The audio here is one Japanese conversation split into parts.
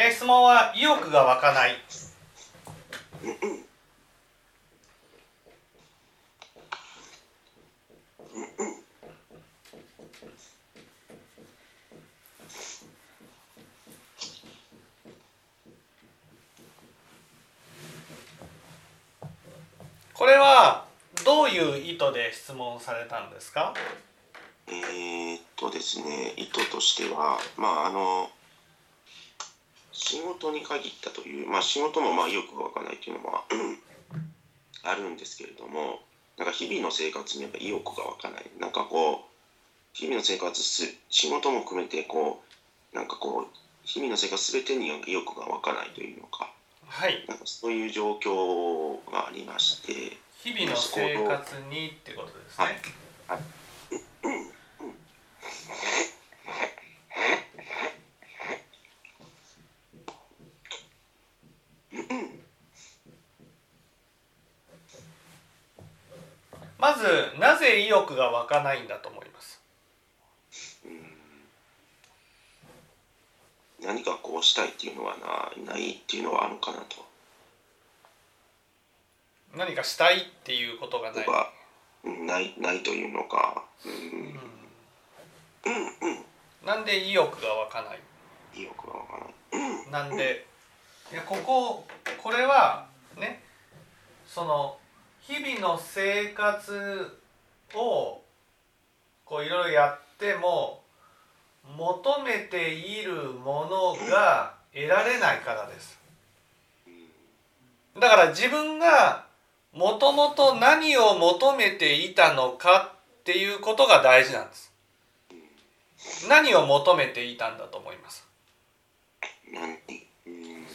えー質問は意欲が湧かない。これはどういう意図で質問されたんですか？えーっとですね意図としてはまああの仕事に限ったというまあ仕事もまあ意欲が湧かないというのはあるんですけれどもなんか日々の生活にやっぱ意欲が湧かない。なんかこう日々の生活す仕事も含めてこうなんかこう日々の生活全てに意欲が湧かないというのか。はい。なんかそういう状況がありまして日々の生活にってことですね。はい。まずなぜ意欲が湧かないんだと思います。何かこうしたいっていうのはなないっていうのはあるかなと。何かしたいっていうことがない。ないないというのか、うん、なんで意欲が湧かない？意欲がわからない。なんで？いやこここれはねその日々の生活をこういろいろやっても求めているものが得られないからです。だから自分がもともと何を求めていたのかっていうことが大事なんです。何を求めていたんだと思います？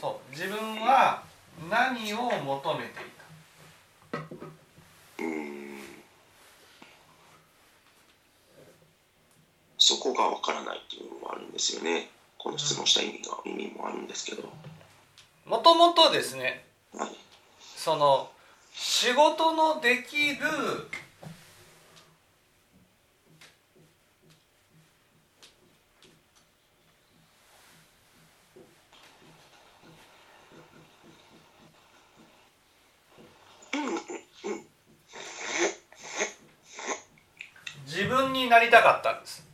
そう。自分は何を求めていたうんそこがわからないっていうのもあるんですよね。この質問した意味が、意味もあるんですけど。もともとですねはい。その仕事のできる自分になりたかったんです。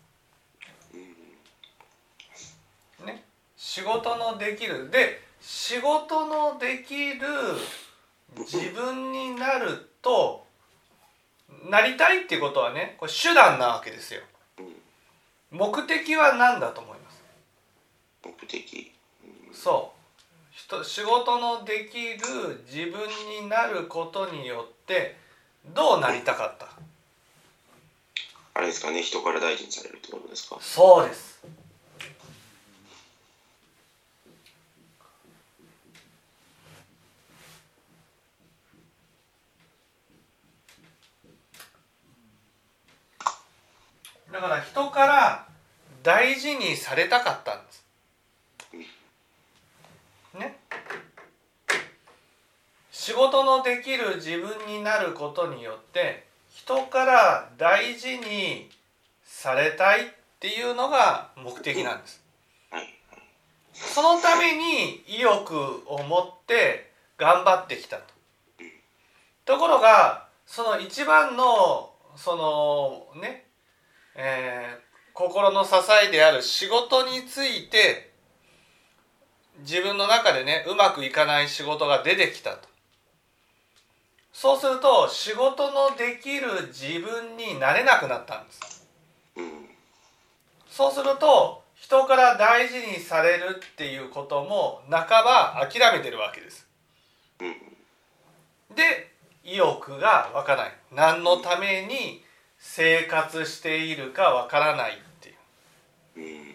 ね、仕事のできる。で仕事のできる自分になるとなりたいっていうことはねこれ手段なわけですよ。目的は何だと思います？目的。そう。人仕事のできる自分になることによってどうなりたかった？あれですかね、人から大事にされるってことですか？そうですだから人から大事にされたかったんです。ね。仕事のできる自分になることによって人から大事にされたいっていうのが目的なんです。そのために意欲を持って頑張ってきたと。ところがその一番のそのねえー心の支えである仕事について自分の中でねうまくいかない仕事が出てきたとそうすると仕事のできる自分になれなくなったんですうん。そうすると人から大事にされるっていうことも半ば諦めてるわけですうん。で意欲が湧かない何のために生活しているかわからないっていううん。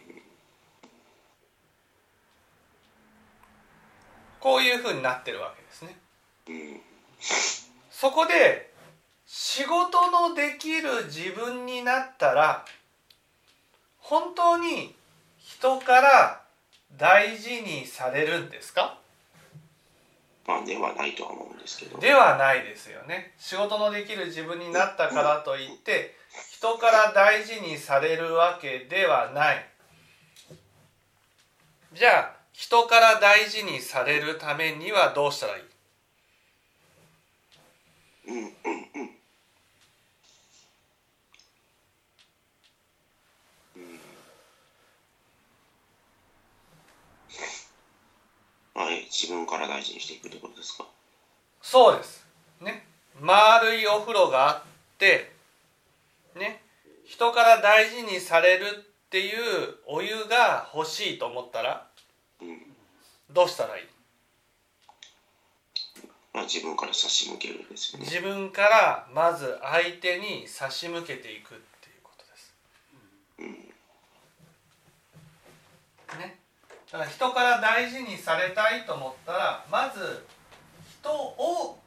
こういうふうになってるわけですねうん。そこで仕事のできる自分になったら本当に人から大事にされるんですか？まあ、ではないとは思うんですけど。ではないですよね。仕事のできる自分になったからといって人から大事にされるわけではない。じゃあ人から大事にされるためにはどうしたらいい？うんうんうんはい、自分から大事にしていくってことですか？そうです。ね。丸いお風呂があってね。人から大事にされるっていうお湯が欲しいと思ったらうん、どうしたらいい？まあ、自分から差し向けるんですよね。自分からまず相手に差し向けていくっていうことですうん、ねだから人から大事にされたいと思ったらまず人を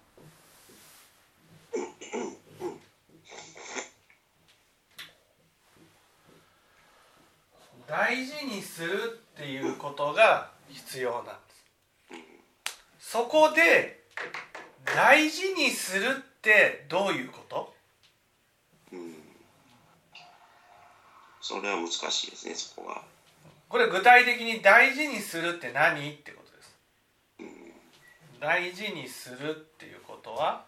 大事にするっていうことが必要なんですそこで大事にするってどういうこと？それは難しいですね、そこが。これ具体的に大事にするって何ってことです。うん、大事にするっていうことは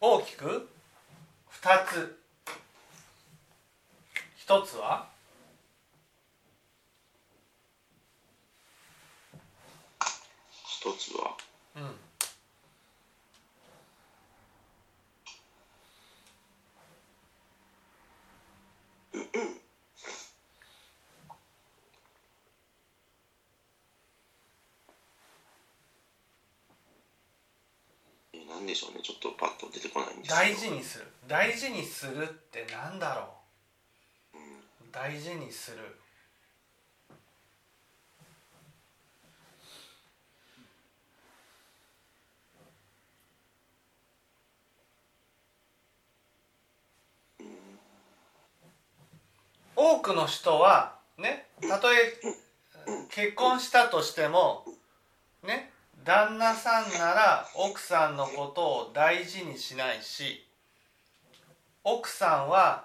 大きく2つ。1つは一つは、うんえーなんでしょうね、ちょっとパッと出てこないんですけど。大事にする。大事にするってなんだろう。大事にする。多くの人はねたとえ結婚したとしてもね旦那さんなら奥さんのことを大事にしないし奥さんは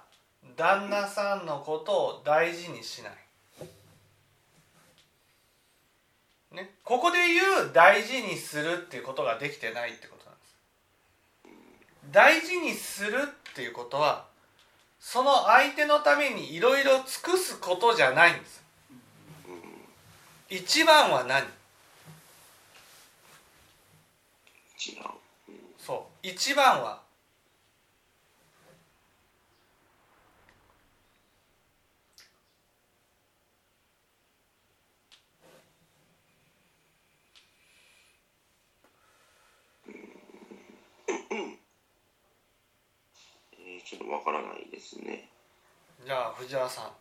旦那さんのことを大事にしない。ね、ここで言う大事にするっていうことができてないってことなんです。大事にするっていうことはその相手のためにいろいろ尽くすことじゃないんです。一番は何？違う。うん。そう一番はえーちょっとわからないですね。じゃあ藤原さん。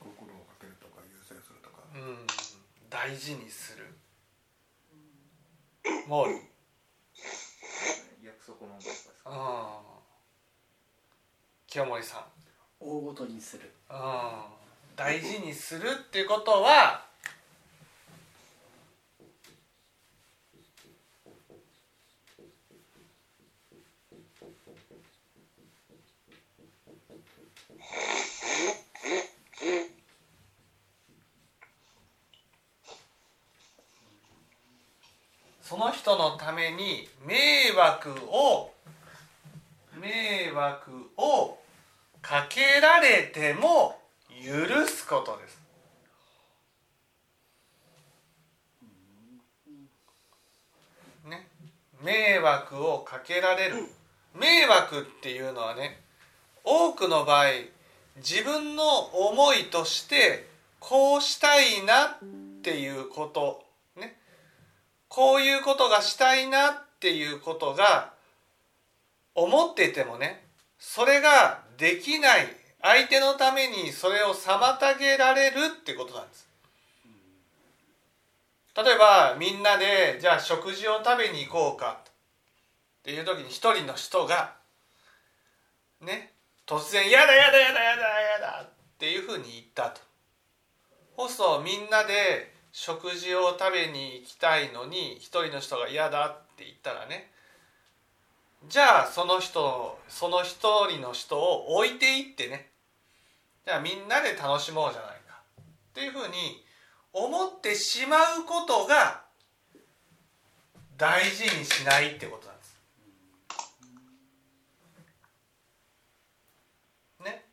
心をかけるとか優先するとかうん。大事にするモール約束のですか？うん清盛さん。大ごとにする。うん大事にするっていうことはその人のために迷惑を迷惑をかけられても許すことです。ね、迷惑をかけられる迷惑っていうのはね多くの場合自分の思いとしてこうしたいなっていうことこういうことがしたいなっていうことが思っててもねそれができない相手のためにそれを妨げられるってことなんです。例えばみんなでじゃあ食事を食べに行こうかっていう時に一人の人がね突然「やだやだやだやだやだ」っていうふうに言ったと。そうするとみんなで食事を食べに行きたいのに一人の人が嫌だって言ったらねじゃあその人その一人の人を置いていってねじゃあみんなで楽しもうじゃないかっていうふうに思ってしまうことが大事にしないってことなんです。ね。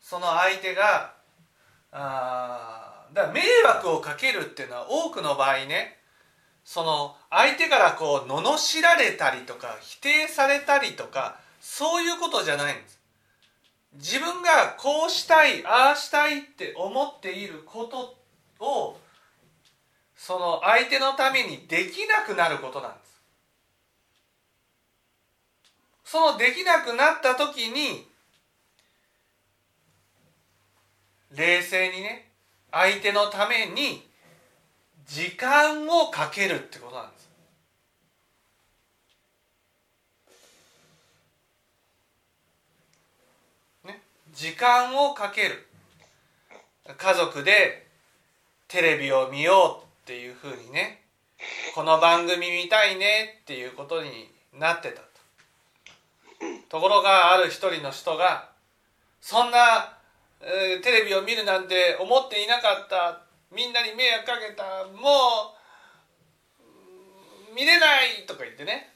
その相手があだから迷惑をかけるっていうのは多くの場合ねその相手からこう罵られたりとか否定されたりとかそういうことじゃないんです。自分がこうしたいああしたいって思っていることをその相手のためにできなくなることなんですそのできなくなった時に冷静にね相手のために時間をかけるってことなんです。ね時間をかける。家族でテレビを見ようっていうふうにねこの番組見たいねっていうことになってたと。ところがある一人の人がそんな、テレビを見るなんて思っていなかった。みんなに迷惑かけた。もう見れないとか言ってね。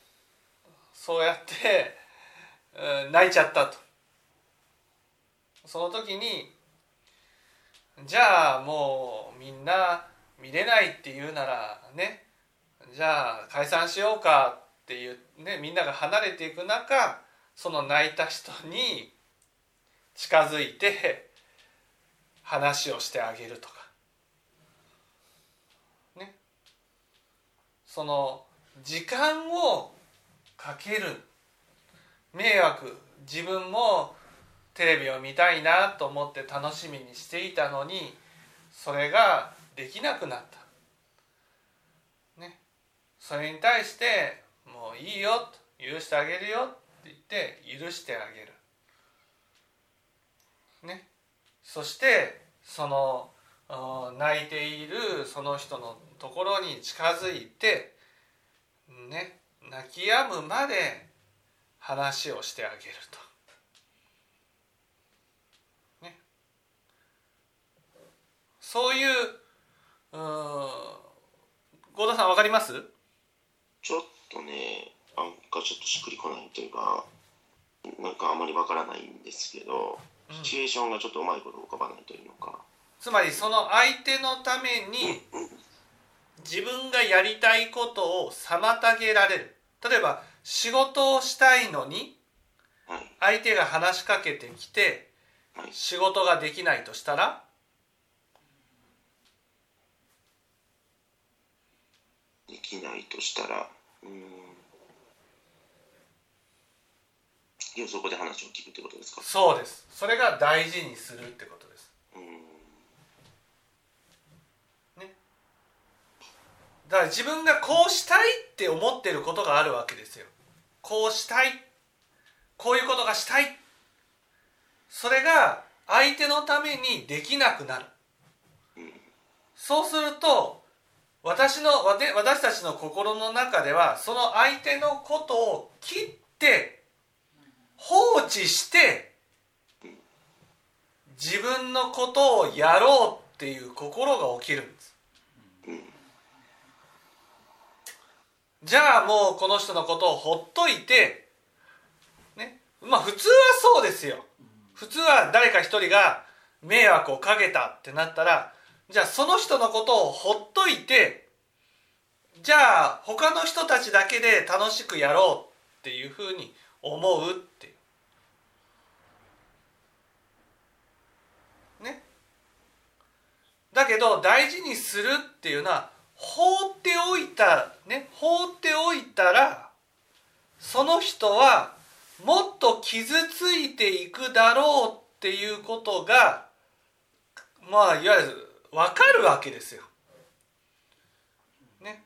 そうやって、泣いちゃったと。その時にじゃあもうみんな見れないって言うならねじゃあ解散しようかっていうねみんなが離れていく中その泣いた人に近づいて話をしてあげるとかねその時間をかける迷惑自分もテレビを見たいなと思って楽しみにしていたのにそれができなくなった。ね。それに対して「もういいよ」と「許してあげるよ」って言って許してあげる。ね。そしてその泣いているその人のところに近づいてね泣き止むまで話をしてあげると。ねそういうう合田さん分かります？ちょっとねなんかちょっとしっくりこないというかなんかあまり分からないんですけど、シチュエーションがちょっとうまいこと浮かばないというのか。つまりその相手のために自分がやりたいことを妨げられる。例えば仕事をしたいのに相手が話しかけてきて仕事ができないとしたらできないとしたらうんいやそこで話を聞くってことですか？そうです。それが大事にするってことです。ね。だから自分がこうしたいって思ってることがあるわけですよ。こうしたい。こういうことがしたい。それが相手のためにできなくなる。そうすると私の私たちの心の中ではその相手のことを切って放置して自分のことをやろうっていう心が起きるんです。じゃあもうこの人のことをほっといてね。まあ普通はそうですよ。普通は誰か一人が迷惑をかけたってなったらじゃあその人のことをほっといてじゃあ他の人たちだけで楽しくやろうっていうふうに思うっていう。ね。だけど大事にするっていうのは放っておいたね放っておいたらその人はもっと傷ついていくだろうっていうことがまあいわゆる分かるわけですよ。ね。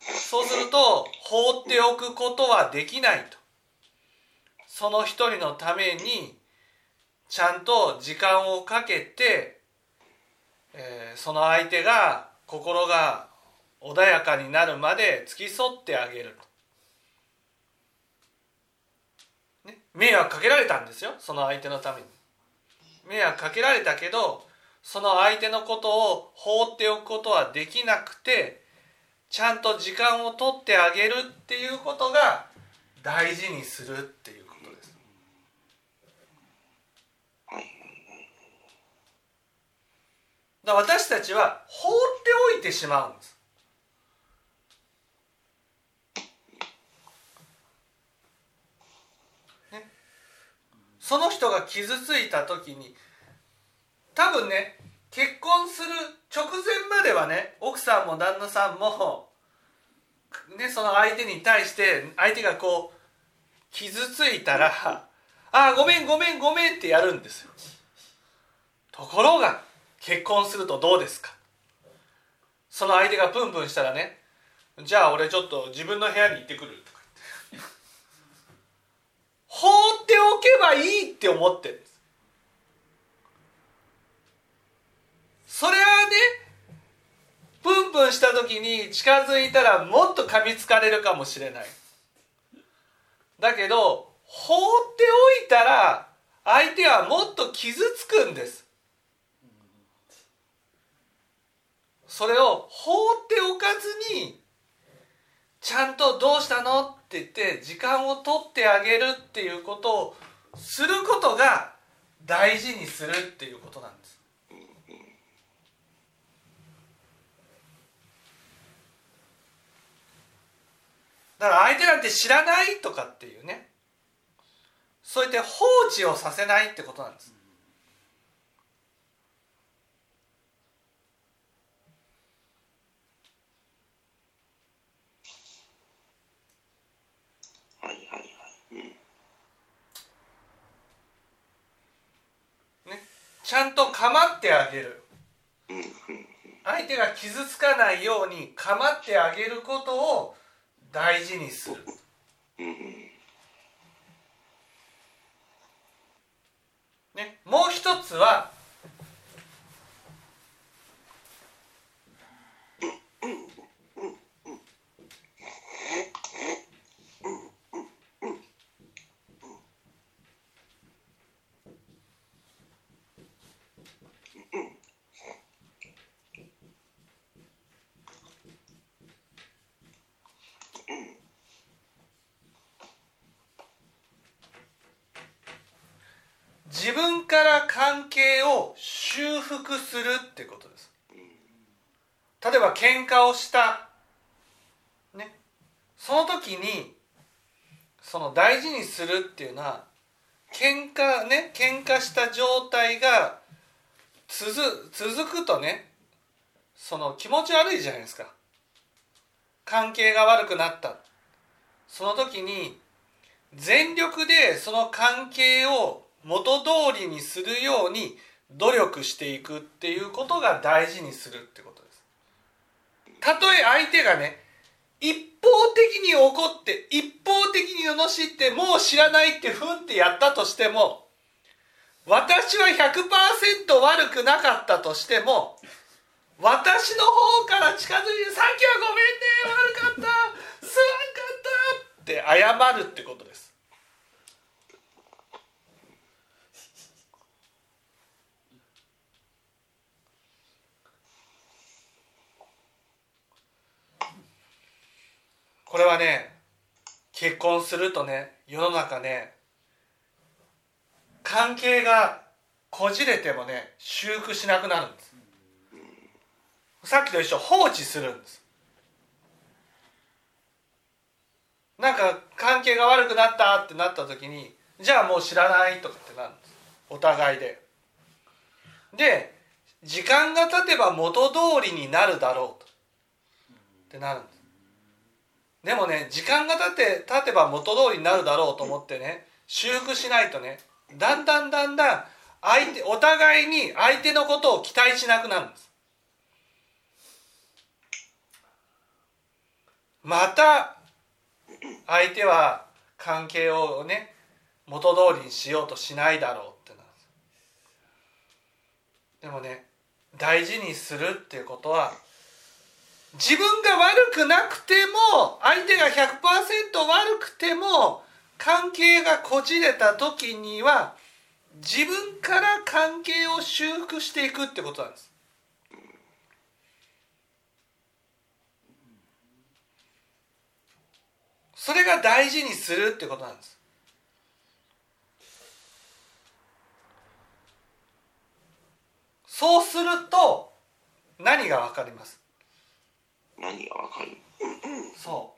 そうすると放っておくことはできないと。その一人のためにちゃんと時間をかけて、えー、その相手が心が穏やかになるまで付き添ってあげる迷惑かけられたんですよその相手のために。迷惑かけられたけどその相手のことを放っておくことはできなくてちゃんと時間を取ってあげるっていうことが大事にするっていうことですだ私たちは放っておいてしまうんですその人が傷ついた時に多分ね結婚する直前まではね奥さんも旦那さんも、ね、その相手に対して相手がこう傷ついたら「ああごめんごめんごめん」ってやるんですよ。ところが結婚するとどうですか？その相手がプンプンしたらね「じゃあ俺ちょっと自分の部屋に行ってくる」とか。言って放っておけばいいって思ってるんです。それはねプンプンした時に近づいたらもっと噛みつかれるかもしれない。だけど放っておいたら相手はもっと傷つくんです。それを放っておかずにちゃんと「どうしたの?」って言って時間を取ってあげるっていうことをすることが大事にするっていうことなんです。だから相手なんて知らないとかっていうねそうやって放置をさせないってことなんです。はいはい。うん。ね、ちゃんと構ってあげる相手が傷つかないように構ってあげることを大事にする。ね、もう一つは自分から関係を修復するってことです。例えば喧嘩をした。ね。その時にその大事にするっていうのは喧嘩ね喧嘩した状態が続続くとねその気持ち悪いじゃないですか。関係が悪くなった。その時に全力でその関係を元通りにするように努力していくっていうことが大事にするってことです。たとえ相手がね一方的に怒って一方的に罵ってもう知らないってふんってやったとしても私は100%悪くなかったとしても私の方から近づいて「さっきはごめんね悪かったすまんかった」って謝るってことです。これはね結婚するとね世の中ね関係がこじれてもね修復しなくなるんです。さっきと一緒放置するんです。なんか関係が悪くなったってなった時にじゃあもう知らないとかってなるんです。お互いで。で時間が経てば元通りになるだろうと。ってなるんです。でもね時間が経って経てば元通りになるだろうと思ってね修復しないとねだんだんだんだん相手お互いに相手のことを期待しなくなるんです。また相手は関係をね元通りにしようとしないだろうってなるんです。でもね大事にするっていうことは自分が悪くなくても相手が100%悪くても関係がこじれた時には自分から関係を修復していくってことなんです。それが大事にするってことなんです。そうすると何がわかります？何がわかる？そう。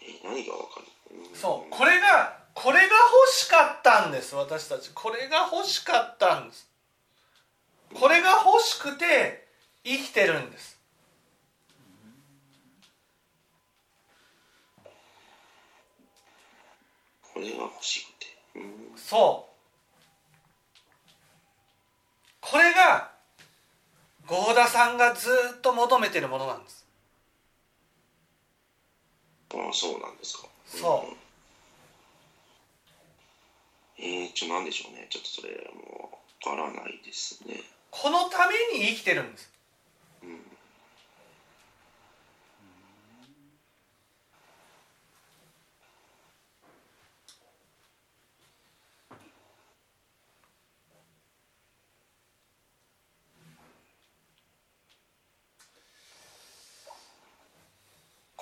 え何がわかる？そう。これがこれが欲しかったんです。私たち。これが欲しかったんです。これが欲しくて生きてるんです。これが欲しくて。うんそう。これが合田さんがずっと求めてるものなんです。ああそうなんですか。そう。えー、ちょなんでしょうね。ちょっとそれもうわからないですね。このために生きてるんですうん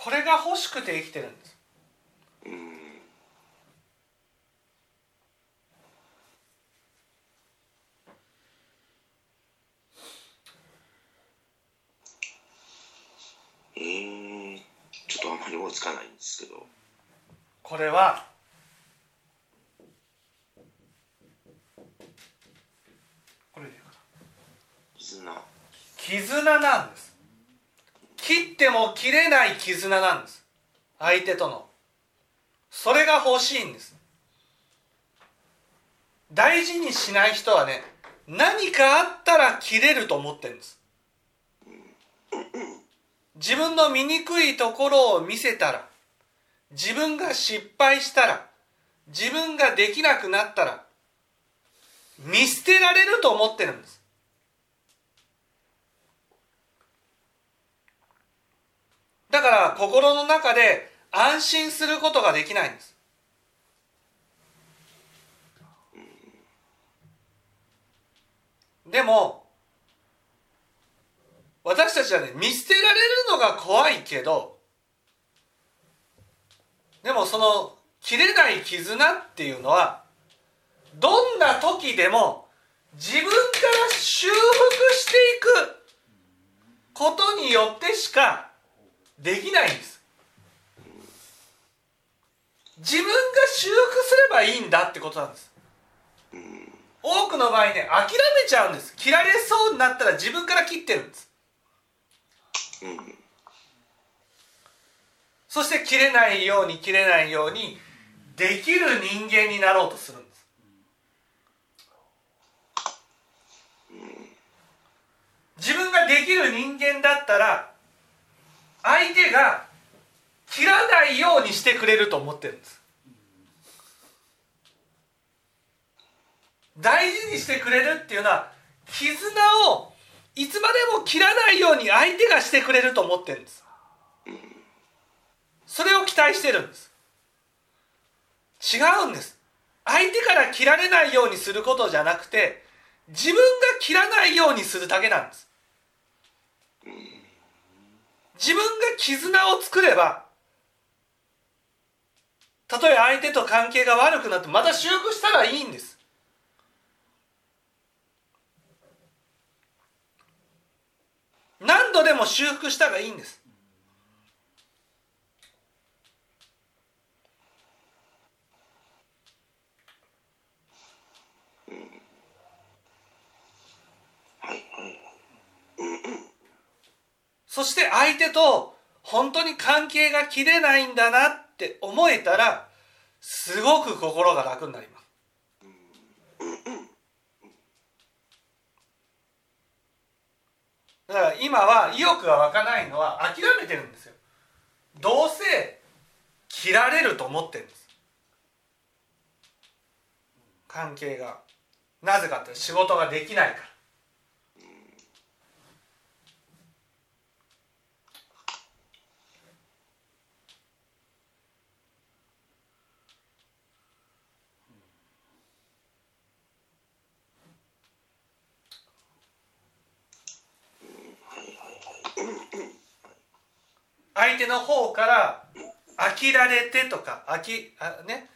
これが欲しくて生きてるんです。うん。えー、ちょっとあまり追いつかないんですけど。これは絆。絆なんです切っても切れない絆なんです。相手との。それが欲しいんです。大事にしない人はね何かあったら切れると思ってるんです。自分の醜いところを見せたら自分が失敗したら自分ができなくなったら見捨てられると思ってるんです。だから心の中で安心することができないんです。でも私たちはね見捨てられるのが怖いけどでもその切れない絆っていうのはどんな時でも自分から修復していくことによってしかできないんです。自分が修復すればいいんだってことなんです。多くの場合ね諦めちゃうんです。切られそうになったら自分から切ってるんです。そして切れないように切れないようにできる人間になろうとするんです。自分ができる人間だったら相手が切らないようにしてくれると思ってるんです。大事にしてくれるっていうのは絆をいつまでも切らないように相手がしてくれると思ってるんです。それを期待してるんです。違うんです。相手から切られないようにすることじゃなくて自分が切らないようにするだけなんです。自分が絆を作ればたとえ相手と関係が悪くなってまた修復したらいいんです。何度でも修復したらいいんです。そして相手と本当に関係が切れないんだなって思えたらすごく心が楽になります。だから今は意欲が湧かないのは諦めてるんですよ。どうせ切られると思ってるんです。関係がなぜかって仕事ができないから。相手の方から飽きられてとか飽きあね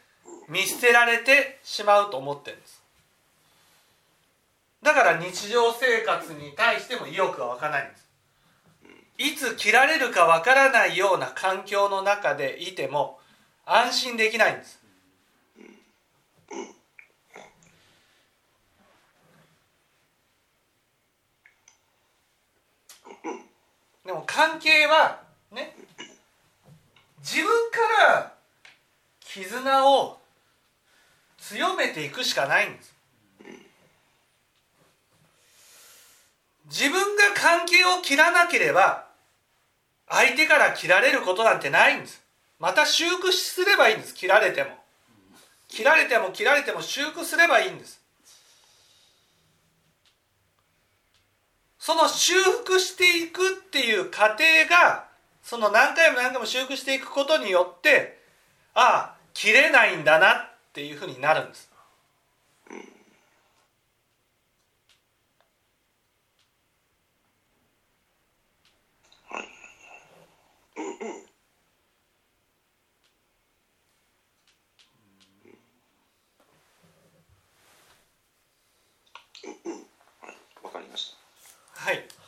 見捨てられてしまうと思ってるんです。だから日常生活に対しても意欲が湧かないんです。いつ切られるかわからないような環境の中でいても安心できないんです。でも関係は自分から絆を強めていくしかないんです。自分が関係を切らなければ相手から切られることなんてないんです。また修復すればいいんです。切られても。切られても切られても修復すればいいんです。その修復していくっていう過程がその何回も何回も修復していくことによってああ切れないんだなっていうふうになるんです。はい。